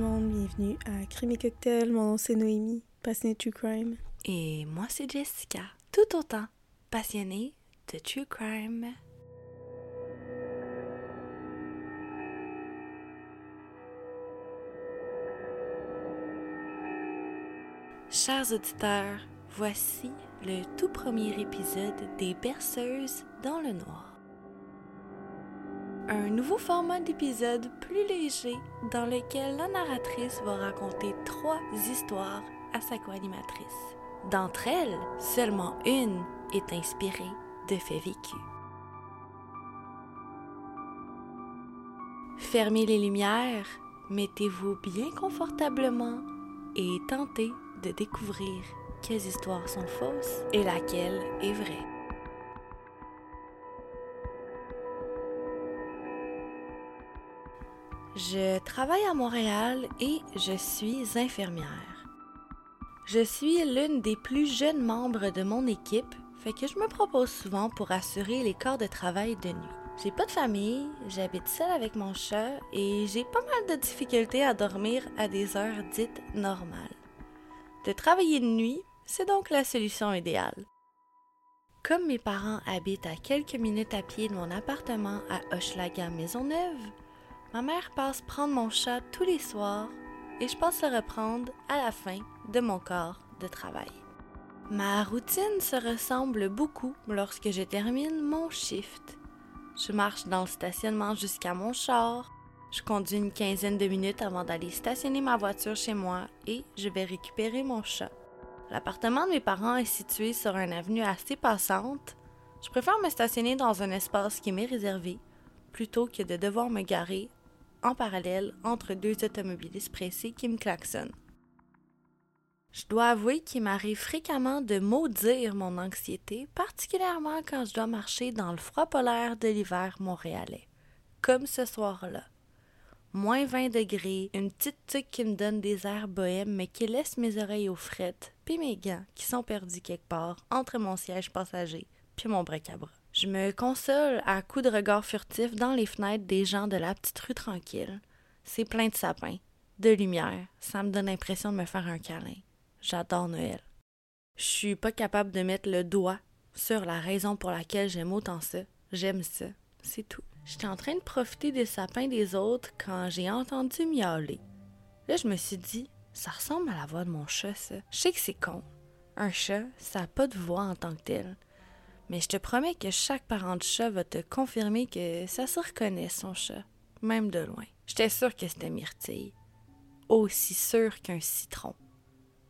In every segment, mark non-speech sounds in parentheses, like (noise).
Bienvenue à Crime et Cocktail. Mon nom c'est Noémie, passionnée de True Crime. Et moi c'est Jessica, tout autant passionnée de True Crime. Chers auditeurs, voici le tout premier épisode des Berceuses dans le Noir un nouveau format d'épisode plus léger dans lequel la narratrice va raconter trois histoires à sa co-animatrice. D'entre elles, seulement une est inspirée de faits vécus. Fermez les lumières, mettez-vous bien confortablement et tentez de découvrir quelles histoires sont fausses et laquelle est vraie. Je travaille à Montréal et je suis infirmière. Je suis l'une des plus jeunes membres de mon équipe, fait que je me propose souvent pour assurer les corps de travail de nuit. J'ai pas de famille, j'habite seule avec mon chat et j'ai pas mal de difficultés à dormir à des heures dites normales. De travailler de nuit, c'est donc la solution idéale. Comme mes parents habitent à quelques minutes à pied de mon appartement à Hochelaga Maisonneuve, Ma mère passe prendre mon chat tous les soirs et je passe le reprendre à la fin de mon corps de travail. Ma routine se ressemble beaucoup lorsque je termine mon shift. Je marche dans le stationnement jusqu'à mon char, je conduis une quinzaine de minutes avant d'aller stationner ma voiture chez moi et je vais récupérer mon chat. L'appartement de mes parents est situé sur une avenue assez passante. Je préfère me stationner dans un espace qui m'est réservé plutôt que de devoir me garer en parallèle entre deux automobilistes pressés qui me klaxonnent. Je dois avouer qu'il m'arrive fréquemment de maudire mon anxiété, particulièrement quand je dois marcher dans le froid polaire de l'hiver montréalais, comme ce soir-là. Moins 20 degrés, une petite tuque qui me donne des airs bohèmes mais qui laisse mes oreilles aux frettes, puis mes gants qui sont perdus quelque part entre mon siège passager puis mon bric-à-bras. Je me console à coups de regards furtifs dans les fenêtres des gens de la petite rue tranquille. C'est plein de sapins, de lumière, ça me donne l'impression de me faire un câlin. J'adore Noël. Je suis pas capable de mettre le doigt sur la raison pour laquelle j'aime autant ça. J'aime ça. C'est tout. J'étais en train de profiter des sapins des autres quand j'ai entendu miauler. Là, je me suis dit, ça ressemble à la voix de mon chat, ça. Je sais que c'est con. Un chat, ça n'a pas de voix en tant que tel. Mais je te promets que chaque parent de chat va te confirmer que ça se reconnaît son chat, même de loin. J'étais sûre que c'était Myrtille. Aussi sûr qu'un citron.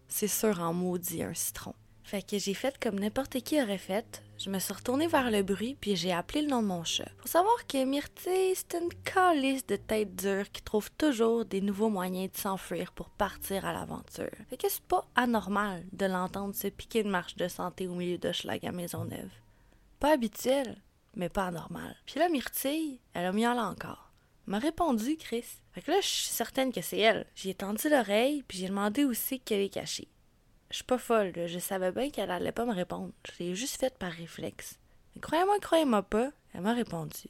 C'est sûr en maudit un citron. Fait que j'ai fait comme n'importe qui aurait fait. Je me suis retournée vers le bruit puis j'ai appelé le nom de mon chat. Faut savoir que Myrtille, c'est une calice de tête dure qui trouve toujours des nouveaux moyens de s'enfuir pour partir à l'aventure. Fait que c'est pas anormal de l'entendre se piquer de marche de santé au milieu de Schlag à Maisonneuve. Pas habituel, mais pas anormal. Puis là, Myrtille, elle a miaulé encore. M'a répondu, Chris. Fait que là, je suis certaine que c'est elle. J'ai tendu l'oreille, puis j'ai demandé c'est qu'elle est cachée. Je suis pas folle, je savais bien qu'elle allait pas me répondre. Je l'ai juste faite par réflexe. Mais croyez-moi, croyez-moi pas, elle m'a répondu.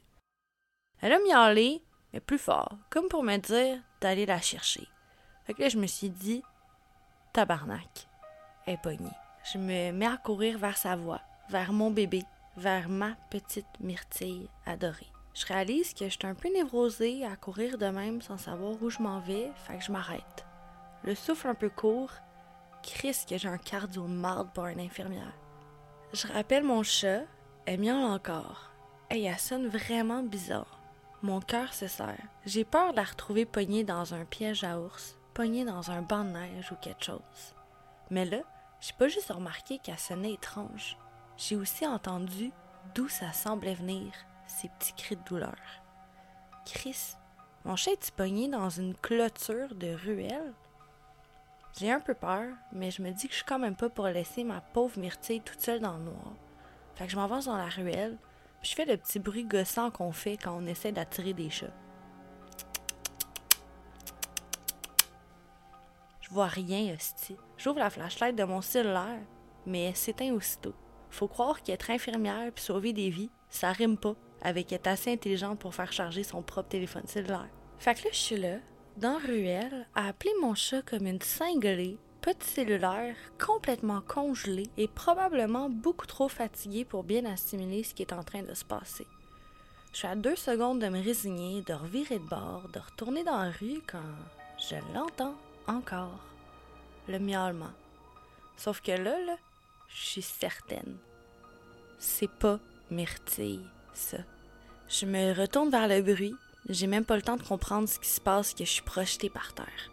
Elle a miaulé, mais plus fort, comme pour me dire d'aller la chercher. Fait que là, je me suis dit, tabarnak, elle. Je me mets à courir vers sa voix, vers mon bébé, vers ma petite myrtille adorée. Je réalise que je suis un peu névrosée à courir de même sans savoir où je m'en vais, fait que je m'arrête. Le souffle un peu court, Chris que j'ai un cardio de marde pour une infirmière. Je rappelle mon chat, elle miaule encore. Et elle sonne vraiment bizarre. Mon cœur se serre. J'ai peur de la retrouver poignée dans un piège à ours, poignée dans un banc de neige ou quelque chose. Mais là, j'ai pas juste remarqué qu'elle sonnait étrange j'ai aussi entendu d'où ça semblait venir, ces petits cris de douleur. Chris, mon chat est pogné dans une clôture de ruelle? J'ai un peu peur, mais je me dis que je suis quand même pas pour laisser ma pauvre myrtille toute seule dans le noir. Fait que je m'avance dans la ruelle, puis je fais le petit bruit gossant qu'on fait quand on essaie d'attirer des chats. Je vois rien, hostie. J'ouvre la flashlight de mon cellulaire, mais elle s'éteint aussitôt. Faut croire qu'être infirmière puis sauver des vies, ça rime pas avec être assez intelligente pour faire charger son propre téléphone cellulaire. Fait que là, je suis là, dans Ruelle, a appelé mon chat comme une cinglée, petit cellulaire, complètement congelé et probablement beaucoup trop fatigué pour bien assimiler ce qui est en train de se passer. Je suis à deux secondes de me résigner, de revirer de bord, de retourner dans la rue quand je l'entends encore. Le miaulement. Sauf que là, là, je suis certaine. C'est pas Myrtille, ça. Je me retourne vers le bruit. J'ai même pas le temps de comprendre ce qui se passe que je suis projetée par terre.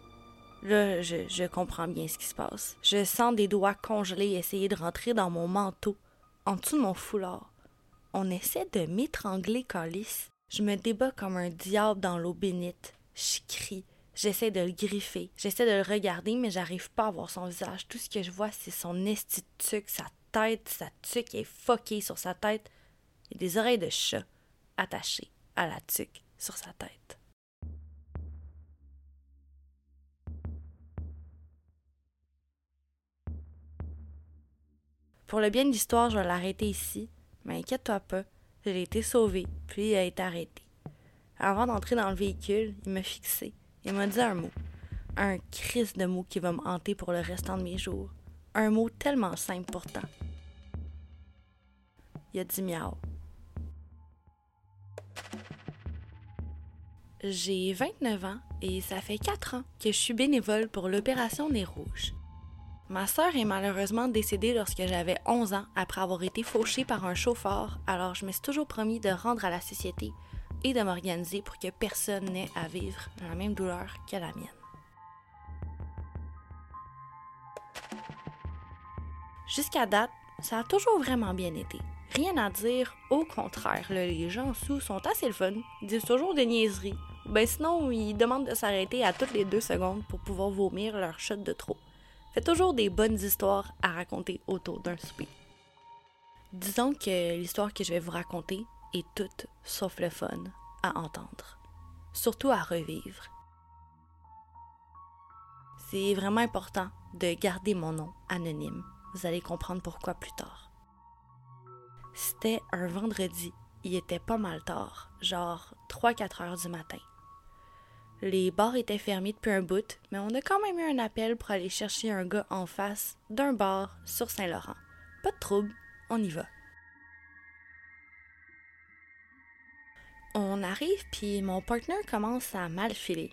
Là, je, je comprends bien ce qui se passe. Je sens des doigts congelés essayer de rentrer dans mon manteau, en dessous de mon foulard. On essaie de m'étrangler, Calice. Je me débat comme un diable dans l'eau bénite. Je crie. J'essaie de le griffer. J'essaie de le regarder, mais j'arrive pas à voir son visage. Tout ce que je vois, c'est son esti sa tête, sa tuque est fuckée sur sa tête. A des oreilles de chat attachées à la tuque sur sa tête. Pour le bien de l'histoire, je vais l'arrêter ici, mais inquiète-toi pas, j'ai été sauvé, puis il a été arrêté. Avant d'entrer dans le véhicule, il m'a fixé. Il m'a dit un mot. Un crise de mots qui va me hanter pour le restant de mes jours. Un mot tellement simple pourtant. Il a dit miaou. J'ai 29 ans et ça fait 4 ans que je suis bénévole pour l'opération Nez Rouge. Ma sœur est malheureusement décédée lorsque j'avais 11 ans après avoir été fauchée par un chauffeur, alors je me toujours promis de rendre à la société et de m'organiser pour que personne n'ait à vivre la même douleur que la mienne. Jusqu'à date, ça a toujours vraiment bien été. Rien à dire, au contraire, les gens sous sont assez le fun, disent toujours des niaiseries. Ben sinon, ils demandent de s'arrêter à toutes les deux secondes pour pouvoir vomir leur shot de trop fait toujours des bonnes histoires à raconter autour d'un souper. Disons que l'histoire que je vais vous raconter est toute sauf le fun à entendre, surtout à revivre. C'est vraiment important de garder mon nom anonyme. Vous allez comprendre pourquoi plus tard. C'était un vendredi, il était pas mal tard, genre 3-4 heures du matin. Les bars étaient fermés depuis un bout, mais on a quand même eu un appel pour aller chercher un gars en face d'un bar sur Saint-Laurent. Pas de trouble, on y va. On arrive, puis mon partenaire commence à mal filer.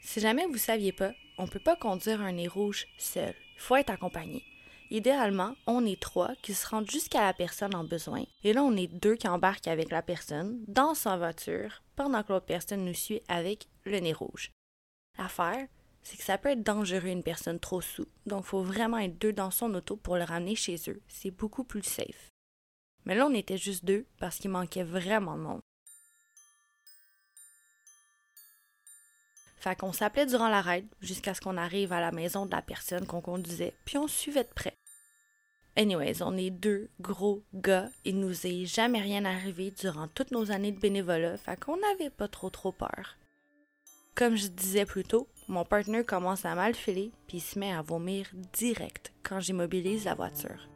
Si jamais vous saviez pas, on peut pas conduire un nez rouge seul. Il faut être accompagné. Idéalement, on est trois qui se rendent jusqu'à la personne en besoin, et là on est deux qui embarquent avec la personne dans sa voiture pendant que l'autre personne nous suit avec le nez rouge. L'affaire, c'est que ça peut être dangereux une personne trop sous, donc faut vraiment être deux dans son auto pour le ramener chez eux. C'est beaucoup plus safe. Mais là, on était juste deux parce qu'il manquait vraiment de monde. Qu'on s'appelait durant la ride jusqu'à ce qu'on arrive à la maison de la personne qu'on conduisait, puis on suivait de près. Anyways, on est deux gros gars, il nous est jamais rien arrivé durant toutes nos années de bénévolat, fait qu'on n'avait pas trop trop peur. Comme je disais plus tôt, mon partenaire commence à mal filer puis se met à vomir direct quand j'immobilise la voiture.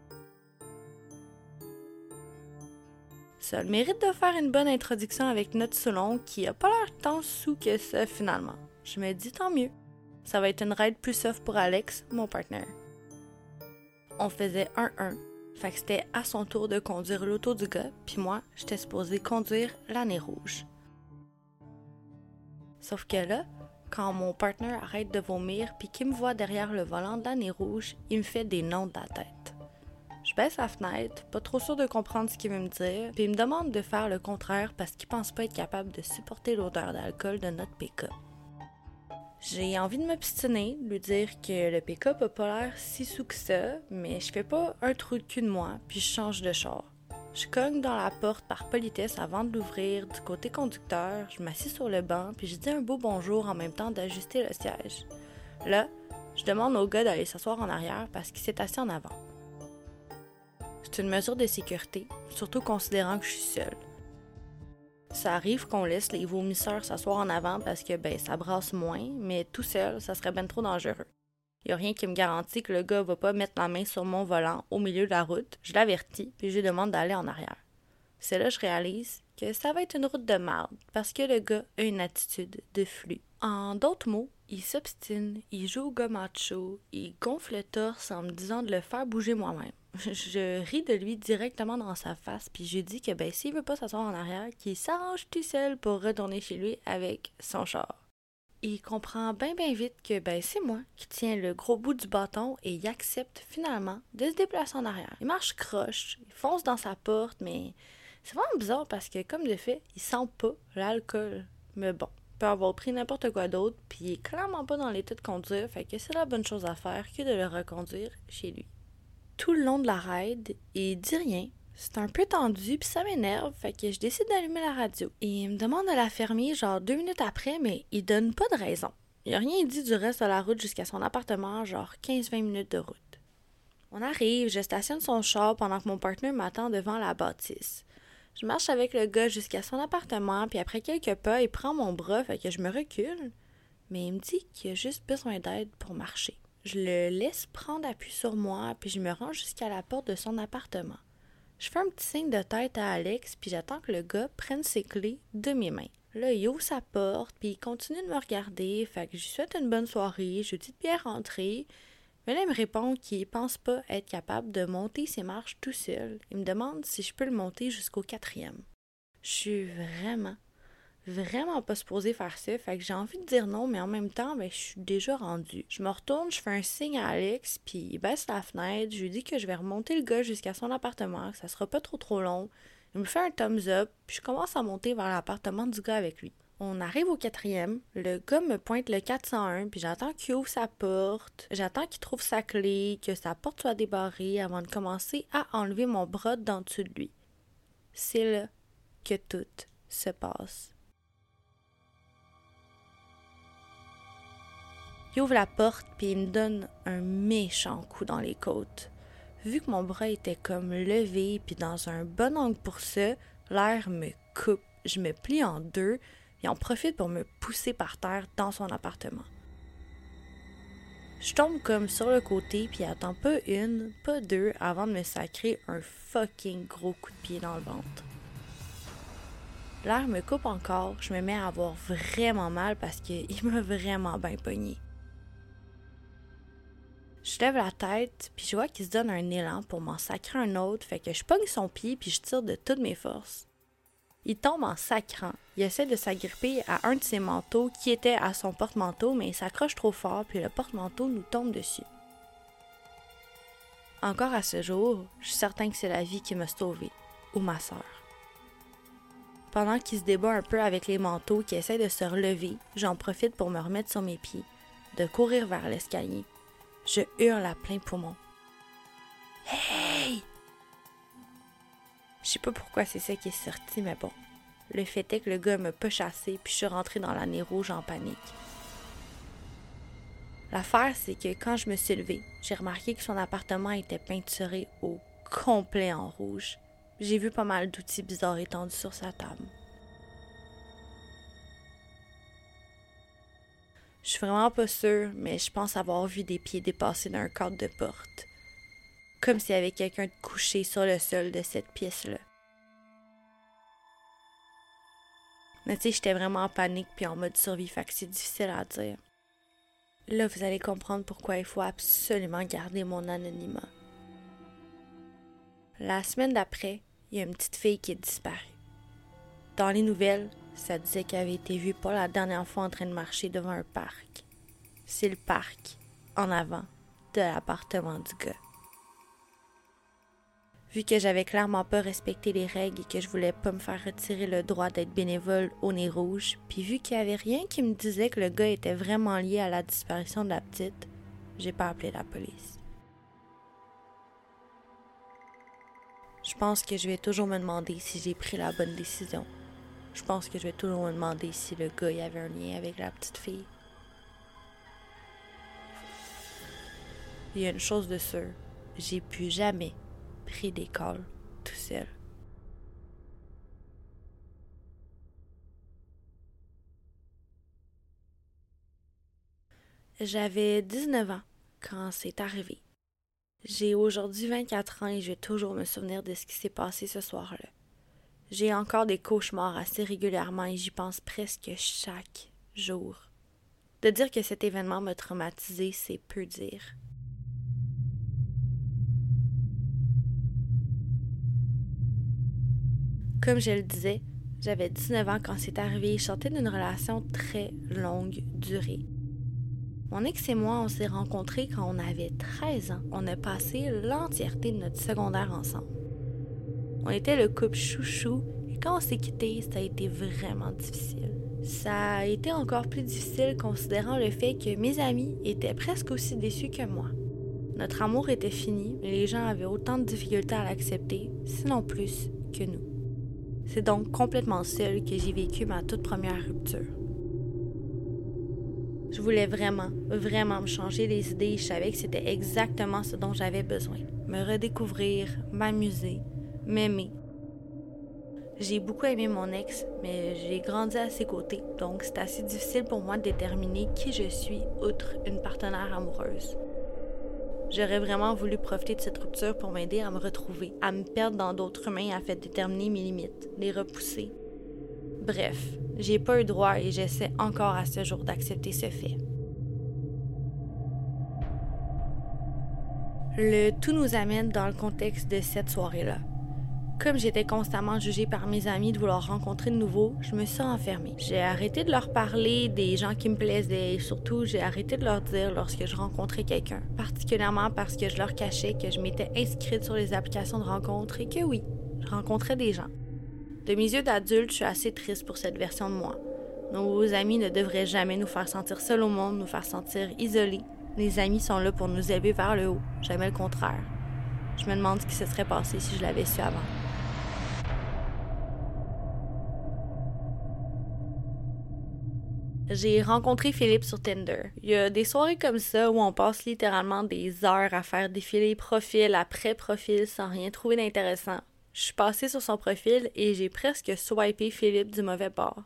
Ça le mérite de faire une bonne introduction avec notre salon qui a pas l'air tant sous que ça finalement. Je me dis tant mieux. Ça va être une ride plus soft pour Alex, mon partenaire. On faisait 1-1. Fait c'était à son tour de conduire l'auto du gars, puis moi, j'étais supposé conduire l'année rouge. Sauf que là, quand mon partenaire arrête de vomir puis qu'il me voit derrière le volant de l'année rouge, il me fait des noms de la tête. Je baisse la fenêtre, pas trop sûr de comprendre ce qu'il veut me dire, puis il me demande de faire le contraire parce qu'il pense pas être capable de supporter l'odeur d'alcool de notre pick-up. J'ai envie de m'obstiner, lui dire que le pick-up a pas l'air si sous que ça, mais je fais pas un trou de cul de moi, puis je change de char. Je cogne dans la porte par politesse avant de l'ouvrir du côté conducteur, je m'assis sur le banc, puis je dis un beau bonjour en même temps d'ajuster le siège. Là, je demande au gars d'aller s'asseoir en arrière parce qu'il s'est assis en avant. C'est une mesure de sécurité, surtout considérant que je suis seule. Ça arrive qu'on laisse les vomisseurs s'asseoir en avant parce que ben ça brasse moins, mais tout seul, ça serait ben trop dangereux. Il n'y a rien qui me garantit que le gars va pas mettre la main sur mon volant au milieu de la route. Je l'avertis, puis je lui demande d'aller en arrière. C'est là que je réalise que ça va être une route de marde parce que le gars a une attitude de flux. En d'autres mots, il s'obstine, il joue au gars macho, il gonfle le torse en me disant de le faire bouger moi-même. (laughs) Je ris de lui directement dans sa face, puis je lui dis que ben s'il veut pas s'asseoir en arrière, qu'il s'arrange tout seul pour retourner chez lui avec son char. Il comprend bien bien vite que ben c'est moi qui tiens le gros bout du bâton et il accepte finalement de se déplacer en arrière. Il marche croche, il fonce dans sa porte, mais c'est vraiment bizarre parce que comme de fait, il sent pas l'alcool. Mais bon, avoir pris n'importe quoi d'autre, puis il est clairement pas dans l'état de conduire, fait que c'est la bonne chose à faire que de le reconduire chez lui. Tout le long de la ride, il dit rien, c'est un peu tendu, puis ça m'énerve, fait que je décide d'allumer la radio. Et il me demande de la fermer genre deux minutes après, mais il donne pas de raison. Il a rien dit du reste de la route jusqu'à son appartement, genre 15-20 minutes de route. On arrive, je stationne son char pendant que mon partenaire m'attend devant la bâtisse. Je marche avec le gars jusqu'à son appartement, puis après quelques pas, il prend mon bras, fait que je me recule. Mais il me dit qu'il a juste besoin d'aide pour marcher. Je le laisse prendre appui sur moi, puis je me rends jusqu'à la porte de son appartement. Je fais un petit signe de tête à Alex, puis j'attends que le gars prenne ses clés de mes mains. Là, il ouvre sa porte, puis il continue de me regarder, fait que je lui souhaite une bonne soirée, je lui dis de bien rentrer. Mais là, il me répond qu'il pense pas être capable de monter ses marches tout seul. Il me demande si je peux le monter jusqu'au quatrième. Je suis vraiment, vraiment pas supposée faire ça, fait que j'ai envie de dire non, mais en même temps, ben, je suis déjà rendue. Je me retourne, je fais un signe à Alex, puis il baisse la fenêtre, je lui dis que je vais remonter le gars jusqu'à son appartement, que ça sera pas trop trop long. Il me fait un thumbs up, puis je commence à monter vers l'appartement du gars avec lui. On arrive au quatrième, le gars me pointe le 401, puis j'attends qu'il ouvre sa porte, j'attends qu'il trouve sa clé, que sa porte soit débarrée avant de commencer à enlever mon bras d'en dessous de lui. C'est là que tout se passe. Il ouvre la porte puis il me donne un méchant coup dans les côtes. Vu que mon bras était comme levé puis dans un bon angle pour ça, l'air me coupe. Je me plie en deux et en profite pour me pousser par terre dans son appartement. Je tombe comme sur le côté puis attends pas une, pas deux avant de me sacrer un fucking gros coup de pied dans le ventre. L'air me coupe encore, je me mets à avoir vraiment mal parce qu'il (laughs) m'a vraiment bien pogné. Je lève la tête, puis je vois qu'il se donne un élan pour m'en sacrer un autre, fait que je pogne son pied, puis je tire de toutes mes forces. Il tombe en sacrant. Il essaie de s'agripper à un de ses manteaux qui était à son porte-manteau, mais il s'accroche trop fort, puis le porte-manteau nous tombe dessus. Encore à ce jour, je suis certain que c'est la vie qui m'a sauvé, ou ma sœur. Pendant qu'il se débat un peu avec les manteaux qui essaient de se relever, j'en profite pour me remettre sur mes pieds, de courir vers l'escalier, je hurle à plein poumon. Hey! Je sais pas pourquoi c'est ça qui est sorti, mais bon. Le fait est que le gars m'a pas chassé, puis je suis rentrée dans l'année rouge en panique. L'affaire, c'est que quand je me suis levée, j'ai remarqué que son appartement était peinturé au complet en rouge. J'ai vu pas mal d'outils bizarres étendus sur sa table. Je suis vraiment pas sûre, mais je pense avoir vu des pieds dépasser d'un cadre de porte. Comme s'il y avait quelqu'un de couché sur le sol de cette pièce-là. Mais tu sais, j'étais vraiment en panique puis en mode survie, que c'est difficile à dire. Là, vous allez comprendre pourquoi il faut absolument garder mon anonymat. La semaine d'après, il y a une petite fille qui est disparue. Dans les nouvelles, ça disait qu'elle avait été vue pour la dernière fois en train de marcher devant un parc. C'est le parc, en avant, de l'appartement du gars. Vu que j'avais clairement pas respecté les règles et que je voulais pas me faire retirer le droit d'être bénévole au nez rouge, puis vu qu'il y avait rien qui me disait que le gars était vraiment lié à la disparition de la petite, j'ai pas appelé la police. Je pense que je vais toujours me demander si j'ai pris la bonne décision je pense que je vais toujours me demander si le gars avait un lien avec la petite fille. Il y a une chose de sûre, j'ai plus jamais pris d'école tout seul. J'avais 19 ans quand c'est arrivé. J'ai aujourd'hui 24 ans et je vais toujours me souvenir de ce qui s'est passé ce soir-là. J'ai encore des cauchemars assez régulièrement et j'y pense presque chaque jour. De dire que cet événement m'a traumatisé, c'est peu dire. Comme je le disais, j'avais 19 ans quand c'est arrivé et je sortais d'une relation très longue durée. Mon ex et moi, on s'est rencontrés quand on avait 13 ans. On a passé l'entièreté de notre secondaire ensemble. On était le couple chouchou et quand on s'est quitté, ça a été vraiment difficile. Ça a été encore plus difficile considérant le fait que mes amis étaient presque aussi déçus que moi. Notre amour était fini, mais les gens avaient autant de difficultés à l'accepter, sinon plus, que nous. C'est donc complètement seul que j'ai vécu ma toute première rupture. Je voulais vraiment, vraiment me changer les idées je savais que c'était exactement ce dont j'avais besoin. Me redécouvrir, m'amuser, m'aimer. J'ai beaucoup aimé mon ex, mais j'ai grandi à ses côtés, donc c'est assez difficile pour moi de déterminer qui je suis outre une partenaire amoureuse. J'aurais vraiment voulu profiter de cette rupture pour m'aider à me retrouver, à me perdre dans d'autres mains afin de déterminer mes limites, les repousser, Bref, j'ai pas eu droit et j'essaie encore à ce jour d'accepter ce fait. Le tout nous amène dans le contexte de cette soirée-là. Comme j'étais constamment jugée par mes amis de vouloir rencontrer de nouveau, je me suis enfermée. J'ai arrêté de leur parler des gens qui me plaisaient et surtout j'ai arrêté de leur dire lorsque je rencontrais quelqu'un, particulièrement parce que je leur cachais que je m'étais inscrite sur les applications de rencontre et que oui, je rencontrais des gens. De mes yeux d'adulte, je suis assez triste pour cette version de moi. Nos amis ne devraient jamais nous faire sentir seuls au monde, nous faire sentir isolés. Les amis sont là pour nous élever vers le haut, jamais le contraire. Je me demande ce qui se serait passé si je l'avais su avant. J'ai rencontré Philippe sur Tinder. Il y a des soirées comme ça où on passe littéralement des heures à faire défiler profil après profil sans rien trouver d'intéressant. Je suis passée sur son profil et j'ai presque swipé Philippe du mauvais bord.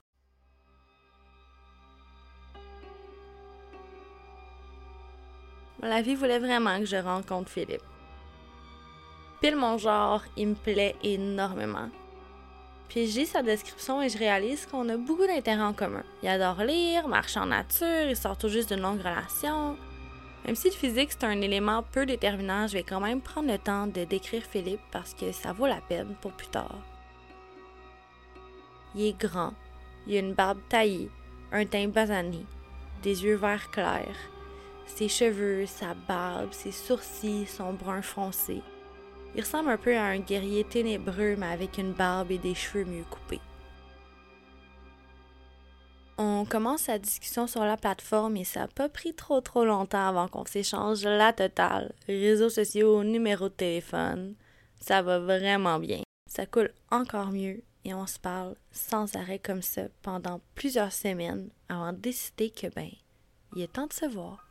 La vie voulait vraiment que je rencontre Philippe. Pile mon genre, il me plaît énormément. Puis lis sa description et je réalise qu'on a beaucoup d'intérêts en commun. Il adore lire, marcher en nature, il sort tout juste d'une longue relation. Même si le physique c'est un élément peu déterminant, je vais quand même prendre le temps de décrire Philippe parce que ça vaut la peine pour plus tard. Il est grand, il a une barbe taillée, un teint basané, des yeux verts clairs. Ses cheveux, sa barbe, ses sourcils sont bruns foncés. Il ressemble un peu à un guerrier ténébreux mais avec une barbe et des cheveux mieux coupés. On commence la discussion sur la plateforme et ça n'a pas pris trop trop longtemps avant qu'on s'échange la totale. Réseaux sociaux, numéro de téléphone. Ça va vraiment bien. Ça coule encore mieux et on se parle sans arrêt comme ça pendant plusieurs semaines avant de décider que ben, il est temps de se voir.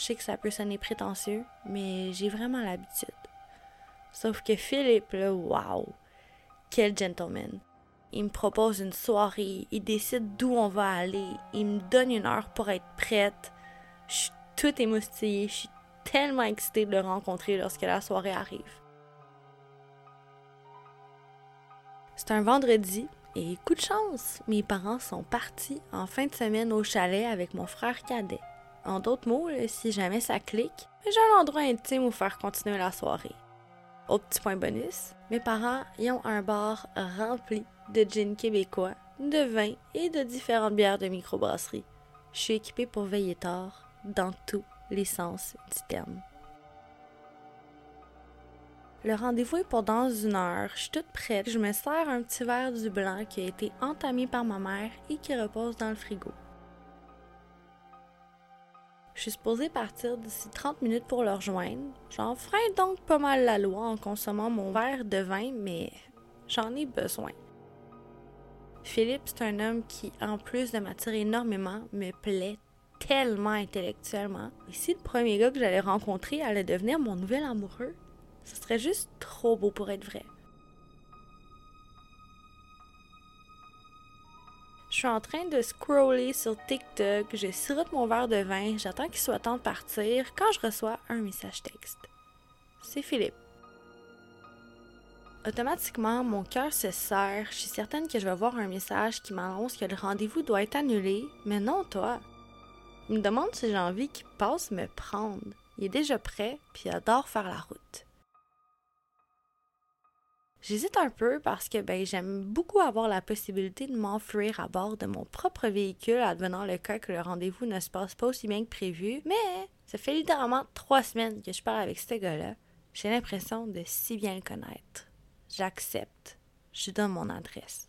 Je sais que ça peut sonner prétentieux, mais j'ai vraiment l'habitude. Sauf que Philippe, là, wow! Quel gentleman! Il me propose une soirée, il décide d'où on va aller, il me donne une heure pour être prête. Je suis toute émoustillée, je suis tellement excitée de le rencontrer lorsque la soirée arrive. C'est un vendredi et coup de chance, mes parents sont partis en fin de semaine au chalet avec mon frère cadet. En d'autres mots, si jamais ça clique, j'ai un endroit intime où faire continuer la soirée. Au petit point bonus, mes parents y ont un bar rempli de gin québécois, de vin et de différentes bières de microbrasserie. Je suis équipée pour veiller tard, dans tous les sens du terme. Le rendez-vous est pour dans une heure. Je suis toute prête. Je me sers un petit verre du blanc qui a été entamé par ma mère et qui repose dans le frigo. Je suis supposée partir d'ici 30 minutes pour le rejoindre. J'enfreins donc pas mal la loi en consommant mon verre de vin, mais j'en ai besoin. Philippe, c'est un homme qui, en plus de m'attirer énormément, me plaît tellement intellectuellement. Et si le premier gars que j'allais rencontrer allait devenir mon nouvel amoureux, ce serait juste trop beau pour être vrai. Je suis en train de scroller sur TikTok, je sirote mon verre de vin, j'attends qu'il soit temps de partir quand je reçois un message texte. C'est Philippe. Automatiquement, mon cœur se serre. Je suis certaine que je vais voir un message qui m'annonce que le rendez-vous doit être annulé, mais non, toi. Il me demande si j'ai envie qu'il passe me prendre. Il est déjà prêt, puis adore faire la route. J'hésite un peu parce que ben, j'aime beaucoup avoir la possibilité de m'enfuir à bord de mon propre véhicule advenant le cas que le rendez-vous ne se passe pas aussi bien que prévu, mais ça fait littéralement trois semaines que je parle avec ce gars-là. J'ai l'impression de si bien le connaître. J'accepte. Je donne mon adresse.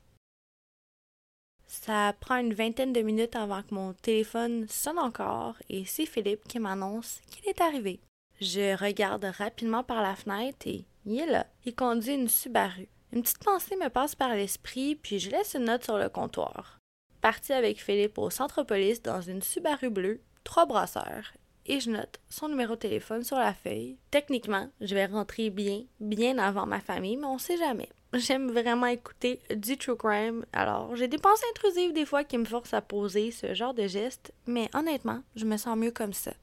Ça prend une vingtaine de minutes avant que mon téléphone sonne encore et c'est Philippe qui m'annonce qu'il est arrivé. Je regarde rapidement par la fenêtre et il est là. Il conduit une Subaru. Une petite pensée me passe par l'esprit, puis je laisse une note sur le comptoir. Parti avec Philippe au centre police dans une Subaru bleue, trois brasseurs, et je note son numéro de téléphone sur la feuille. Techniquement, je vais rentrer bien, bien avant ma famille, mais on sait jamais. J'aime vraiment écouter du true crime, alors j'ai des pensées intrusives des fois qui me forcent à poser ce genre de gestes, mais honnêtement, je me sens mieux comme ça.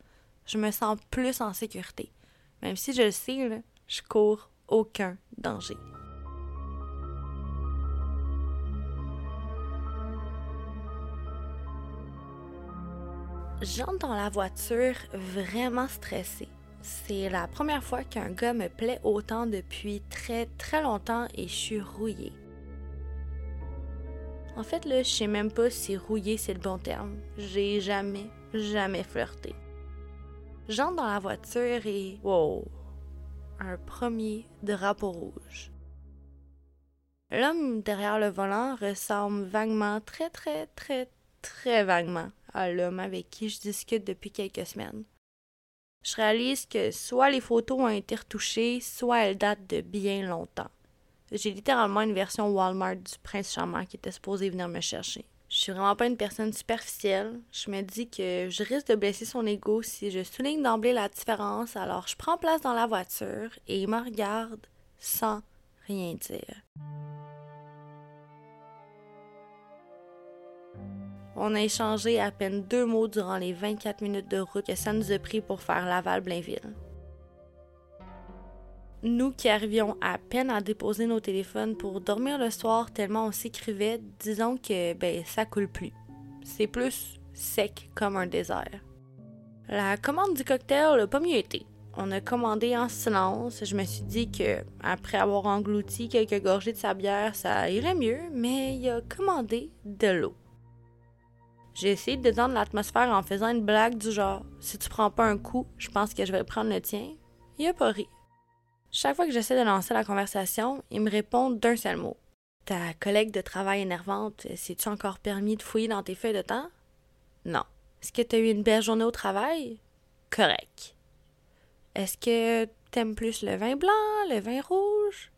Je me sens plus en sécurité. Même si je le sais, je cours aucun danger. J'entre dans la voiture vraiment stressée. C'est la première fois qu'un gars me plaît autant depuis très très longtemps et je suis rouillée. En fait, là, je sais même pas si rouillée c'est le bon terme. J'ai jamais, jamais flirté. J'entre dans la voiture et wow, un premier drapeau rouge. L'homme derrière le volant ressemble vaguement, très très très très vaguement à l'homme avec qui je discute depuis quelques semaines. Je réalise que soit les photos ont été retouchées, soit elles datent de bien longtemps. J'ai littéralement une version Walmart du prince charmant qui était supposé venir me chercher. Je suis vraiment pas une personne superficielle. Je me dis que je risque de blesser son ego si je souligne d'emblée la différence, alors je prends place dans la voiture et il me regarde sans rien dire. On a échangé à peine deux mots durant les 24 minutes de route que ça nous a pris pour faire Laval-Blainville. Nous qui arrivions à peine à déposer nos téléphones pour dormir le soir tellement on s'écrivait, disons que ben ça coule plus. C'est plus sec comme un désert. La commande du cocktail n'a pas mieux été. On a commandé en silence. Je me suis dit que après avoir englouti quelques gorgées de sa bière, ça irait mieux, mais il a commandé de l'eau. J'ai essayé de détendre l'atmosphère en faisant une blague du genre Si tu prends pas un coup, je pense que je vais prendre le tien. Il a pas ri. Chaque fois que j'essaie de lancer la conversation, il me répond d'un seul mot. Ta collègue de travail énervante, s'est-tu encore permis de fouiller dans tes feuilles de temps? Non. Est-ce que tu as eu une belle journée au travail? Correct. Est-ce que t'aimes plus le vin blanc, le vin rouge?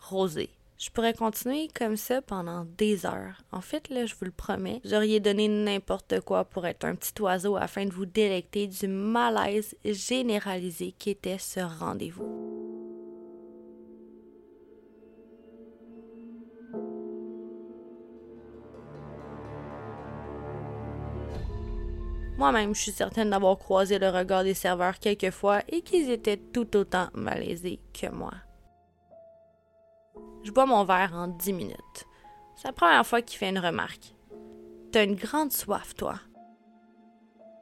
Rosé. Je pourrais continuer comme ça pendant des heures. En fait, là, je vous le promets, vous auriez donné n'importe quoi pour être un petit oiseau afin de vous délecter du malaise généralisé qui était ce rendez-vous. Moi-même, je suis certaine d'avoir croisé le regard des serveurs quelquefois et qu'ils étaient tout autant malaisés que moi. Je bois mon verre en dix minutes. C'est la première fois qu'il fait une remarque. T'as une grande soif, toi.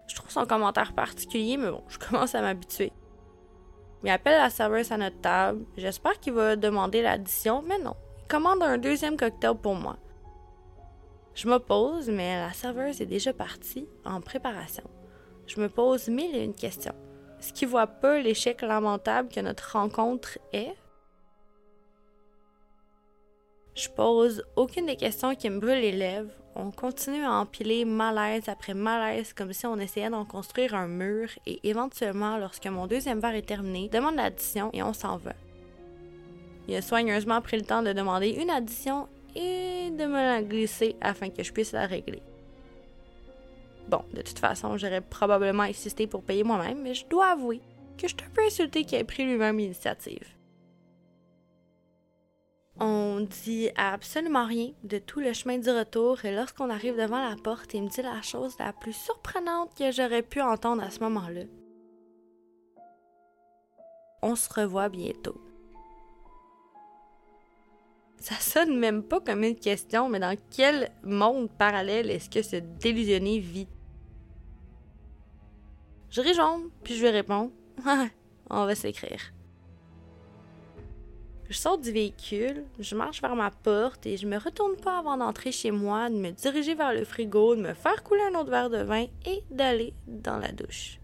Je trouve son commentaire particulier, mais bon, je (laughs) commence à m'habituer. Il appelle la serveuse à notre table. J'espère qu'il va demander l'addition, mais non. Il commande un deuxième cocktail pour moi. Je m'oppose, mais la serveuse est déjà partie en préparation. Je me pose mille et une questions. Est-ce qu'il voit pas l'échec lamentable que notre rencontre est? Je pose aucune des questions qui me brûlent les lèvres. On continue à empiler malaise après malaise comme si on essayait d'en construire un mur et éventuellement, lorsque mon deuxième verre est terminé, demande l'addition et on s'en va. Il a soigneusement pris le temps de demander une addition et de me la glisser afin que je puisse la régler. Bon, de toute façon, j'aurais probablement insisté pour payer moi-même, mais je dois avouer que je suis un peu insultée qu'il ait pris lui-même l'initiative. On dit absolument rien de tout le chemin du retour et lorsqu'on arrive devant la porte, il me dit la chose la plus surprenante que j'aurais pu entendre à ce moment-là. On se revoit bientôt. Ça sonne même pas comme une question, mais dans quel monde parallèle est-ce que ce délusionné vit? Je réjonde, puis je lui réponds (laughs) On va s'écrire. Je sors du véhicule, je marche vers ma porte et je me retourne pas avant d'entrer chez moi, de me diriger vers le frigo, de me faire couler un autre verre de vin et d'aller dans la douche.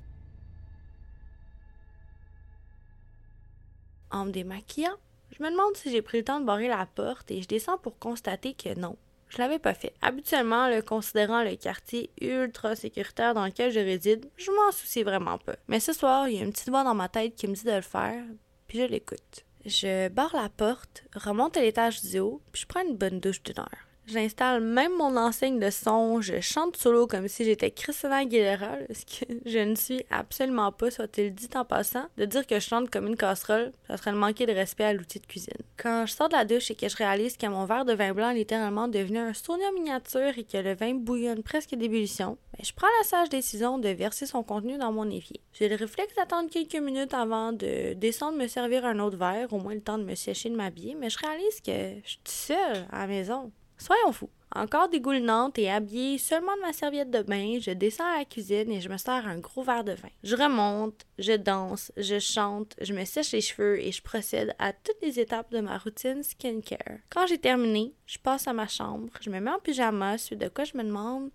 En me démaquillant, je me demande si j'ai pris le temps de barrer la porte et je descends pour constater que non. Je l'avais pas fait. Habituellement, le considérant le quartier ultra sécuritaire dans lequel je réside, je m'en soucie vraiment pas. Mais ce soir, il y a une petite voix dans ma tête qui me dit de le faire, puis je l'écoute. Je barre la porte, remonte à l'étage du haut, puis je prends une bonne douche d'une heure. J'installe même mon enseigne de son, je chante solo comme si j'étais Christina Aguilera, ce que (laughs) je ne suis absolument pas, soit-il dit en passant. De dire que je chante comme une casserole, ça serait le manquer de respect à l'outil de cuisine. Quand je sors de la douche et que je réalise que mon verre de vin blanc est littéralement devenu un sauna miniature et que le vin bouillonne presque d'ébullition, ben, je prends la sage décision de verser son contenu dans mon évier. J'ai le réflexe d'attendre quelques minutes avant de descendre me servir un autre verre, au moins le temps de me sécher de m'habiller, mais je réalise que je suis seule à la maison. Soyons fous. Encore dégoulinante et habillée seulement de ma serviette de bain, je descends à la cuisine et je me sers un gros verre de vin. Je remonte, je danse, je chante, je me sèche les cheveux et je procède à toutes les étapes de ma routine skincare. Quand j'ai terminé, je passe à ma chambre, je me mets en pyjama, suite de quoi je me demande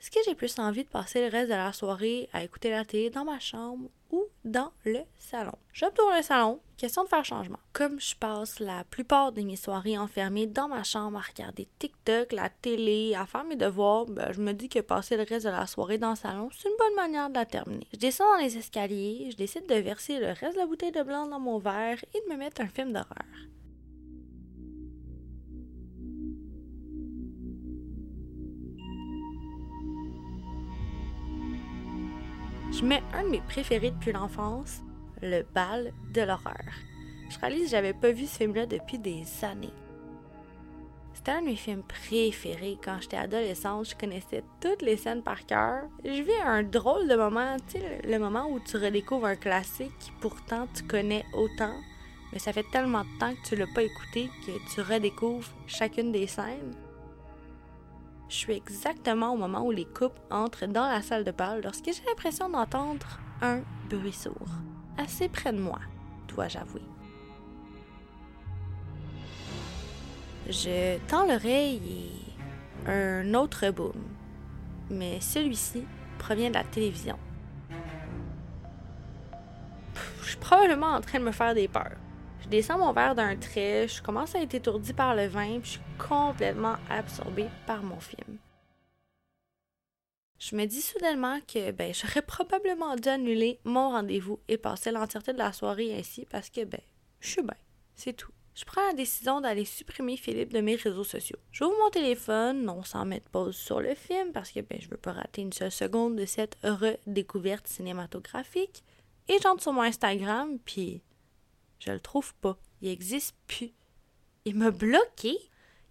est-ce que j'ai plus envie de passer le reste de la soirée à écouter la télé dans ma chambre ou dans le salon? J'opte pour le salon, question de faire changement. Comme je passe la plupart de mes soirées enfermées dans ma chambre à regarder TikTok, la télé, à faire mes devoirs, ben, je me dis que passer le reste de la soirée dans le salon, c'est une bonne manière de la terminer. Je descends dans les escaliers, je décide de verser le reste de la bouteille de blanc dans mon verre et de me mettre un film d'horreur. Je mets un de mes préférés depuis l'enfance, Le bal de l'horreur. Je réalise que j'avais pas vu ce film-là depuis des années. C'était un de mes films préférés. Quand j'étais adolescente, je connaissais toutes les scènes par cœur. Je vis un drôle de moment, tu sais, le moment où tu redécouvres un classique pourtant tu connais autant, mais ça fait tellement de temps que tu l'as pas écouté que tu redécouvres chacune des scènes. Je suis exactement au moment où les couples entrent dans la salle de bal lorsque j'ai l'impression d'entendre un bruit sourd, assez près de moi, dois-je avouer. Je tends l'oreille et un autre boom, mais celui-ci provient de la télévision. je suis probablement en train de me faire des peurs. Je descends mon verre d'un trait, je commence à être étourdi par le vin, puis je suis complètement absorbée par mon film. Je me dis soudainement que ben, j'aurais probablement dû annuler mon rendez-vous et passer l'entièreté de la soirée ainsi parce que ben, je suis bien, c'est tout. Je prends la décision d'aller supprimer Philippe de mes réseaux sociaux. J'ouvre mon téléphone, non sans mettre pause sur le film parce que ben, je veux pas rater une seule seconde de cette redécouverte cinématographique. Et j'entre sur mon Instagram, puis je le trouve pas. Il existe plus. Il m'a bloqué.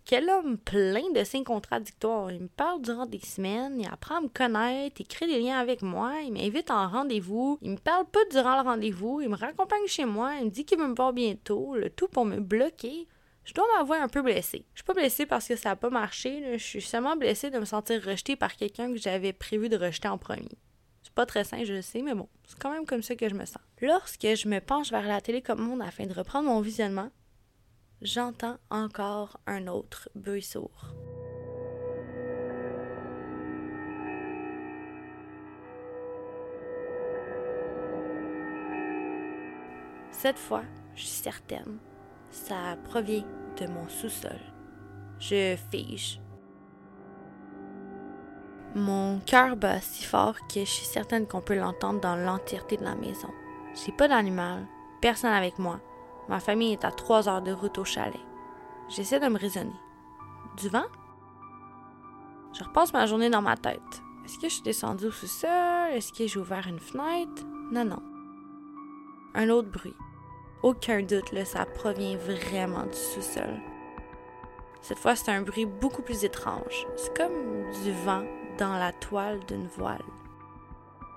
Quel homme plein de signes contradictoires. Il me parle durant des semaines, il apprend à me connaître, il crée des liens avec moi, il m'invite en rendez-vous, il me parle pas durant le rendez-vous, il me raccompagne chez moi, il me dit qu'il veut me voir bientôt, le tout pour me bloquer. Je dois m'avouer un peu blessée. Je suis pas blessée parce que ça a pas marché, je suis seulement blessée de me sentir rejetée par quelqu'un que j'avais prévu de rejeter en premier. Pas très sain, je le sais, mais bon, c'est quand même comme ça que je me sens. Lorsque je me penche vers la télécommande afin de reprendre mon visionnement, j'entends encore un autre bruit sourd. Cette fois, je suis certaine, ça provient de mon sous-sol. Je fige, mon cœur bat si fort que je suis certaine qu'on peut l'entendre dans l'entièreté de la maison. J'ai pas d'animal, personne avec moi. Ma famille est à trois heures de route au chalet. J'essaie de me raisonner. Du vent? Je repasse ma journée dans ma tête. Est-ce que je suis descendue au sous-sol? Est-ce que j'ai ouvert une fenêtre? Non, non. Un autre bruit. Aucun doute, là, ça provient vraiment du sous-sol. Cette fois, c'est un bruit beaucoup plus étrange. C'est comme du vent dans la toile d'une voile.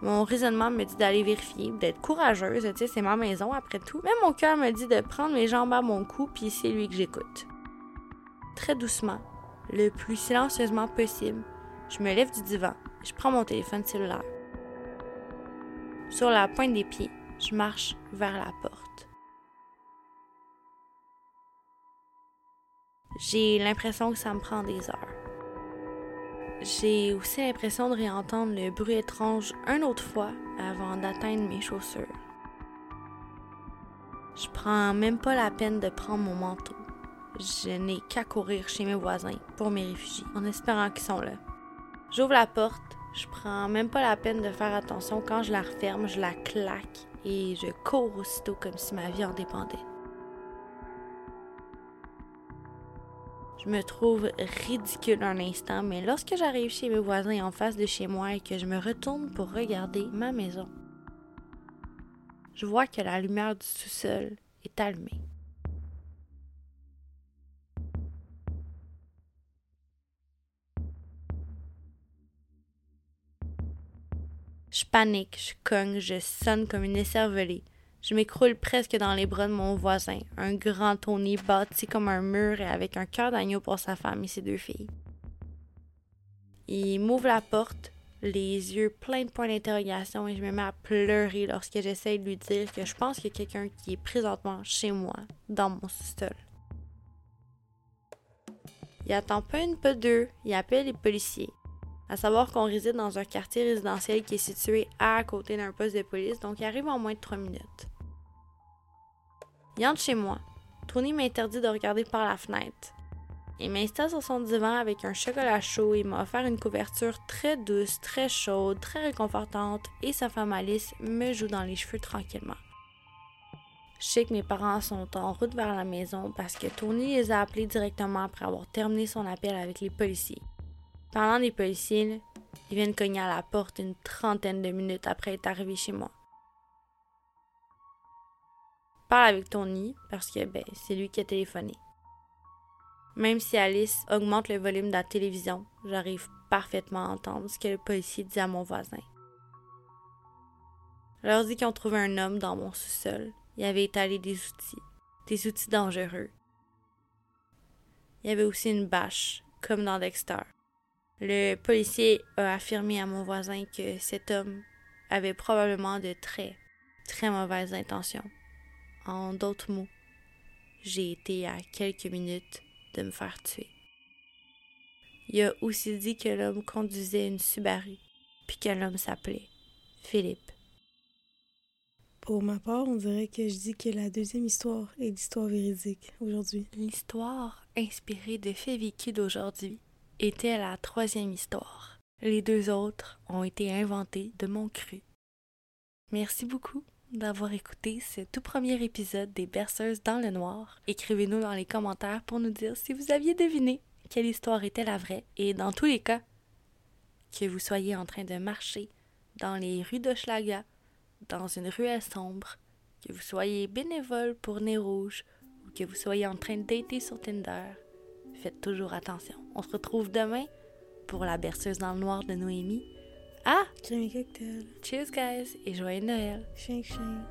Mon raisonnement me dit d'aller vérifier, d'être courageuse, tu sais, c'est ma maison après tout. Mais mon cœur me dit de prendre mes jambes à mon cou, puis c'est lui que j'écoute. Très doucement, le plus silencieusement possible, je me lève du divan, je prends mon téléphone cellulaire. Sur la pointe des pieds, je marche vers la porte. J'ai l'impression que ça me prend des heures. J'ai aussi l'impression de réentendre le bruit étrange une autre fois avant d'atteindre mes chaussures. Je prends même pas la peine de prendre mon manteau. Je n'ai qu'à courir chez mes voisins pour mes réfugiés, en espérant qu'ils sont là. J'ouvre la porte, je prends même pas la peine de faire attention quand je la referme, je la claque et je cours aussitôt comme si ma vie en dépendait. Je me trouve ridicule un instant, mais lorsque j'arrive chez mes voisins en face de chez moi et que je me retourne pour regarder ma maison, je vois que la lumière du sous-sol est allumée. Je panique, je cogne, je sonne comme une écervelée. Je m'écroule presque dans les bras de mon voisin, un grand Tony bâti comme un mur et avec un cœur d'agneau pour sa femme et ses deux filles. Il m'ouvre la porte, les yeux pleins de points d'interrogation et je me mets à pleurer lorsque j'essaie de lui dire que je pense qu'il y a quelqu'un qui est présentement chez moi, dans mon sous-sol. Il attend pas une, pas deux, il appelle les policiers à savoir qu'on réside dans un quartier résidentiel qui est situé à côté d'un poste de police, donc il arrive en moins de trois minutes. Il entre chez moi. Tony m'interdit de regarder par la fenêtre. Il m'installe sur son divan avec un chocolat chaud et m'a offert une couverture très douce, très chaude, très réconfortante et sa femme Alice me joue dans les cheveux tranquillement. Je sais que mes parents sont en route vers la maison parce que Tony les a appelés directement après avoir terminé son appel avec les policiers. Parlant des policiers, ils viennent cogner à la porte une trentaine de minutes après être arrivés chez moi. Parle avec Tony parce que ben, c'est lui qui a téléphoné. Même si Alice augmente le volume de la télévision, j'arrive parfaitement à entendre ce que le policier dit à mon voisin. Je leur dit qu'ils ont trouvé un homme dans mon sous-sol. Il avait étalé des outils, des outils dangereux. Il y avait aussi une bâche, comme dans Dexter. Le policier a affirmé à mon voisin que cet homme avait probablement de très, très mauvaises intentions. En d'autres mots, j'ai été à quelques minutes de me faire tuer. Il a aussi dit que l'homme conduisait une Subaru, puis que l'homme s'appelait Philippe. Pour ma part, on dirait que je dis que la deuxième histoire est l'histoire véridique aujourd'hui. L'histoire inspirée de faits vécus d'aujourd'hui était la troisième histoire. Les deux autres ont été inventées de mon cru. Merci beaucoup d'avoir écouté ce tout premier épisode des Berceuses dans le Noir. Écrivez-nous dans les commentaires pour nous dire si vous aviez deviné quelle histoire était la vraie et dans tous les cas, que vous soyez en train de marcher dans les rues d'Hochelaga, dans une ruelle sombre, que vous soyez bénévole pour Nez Rouge ou que vous soyez en train de dater sur Tinder, faites toujours attention. On se retrouve demain pour la berceuse dans le noir de Noémie. Ah! Crème cocktail. Cheers, guys, et joyeux Noël! Chien, chien.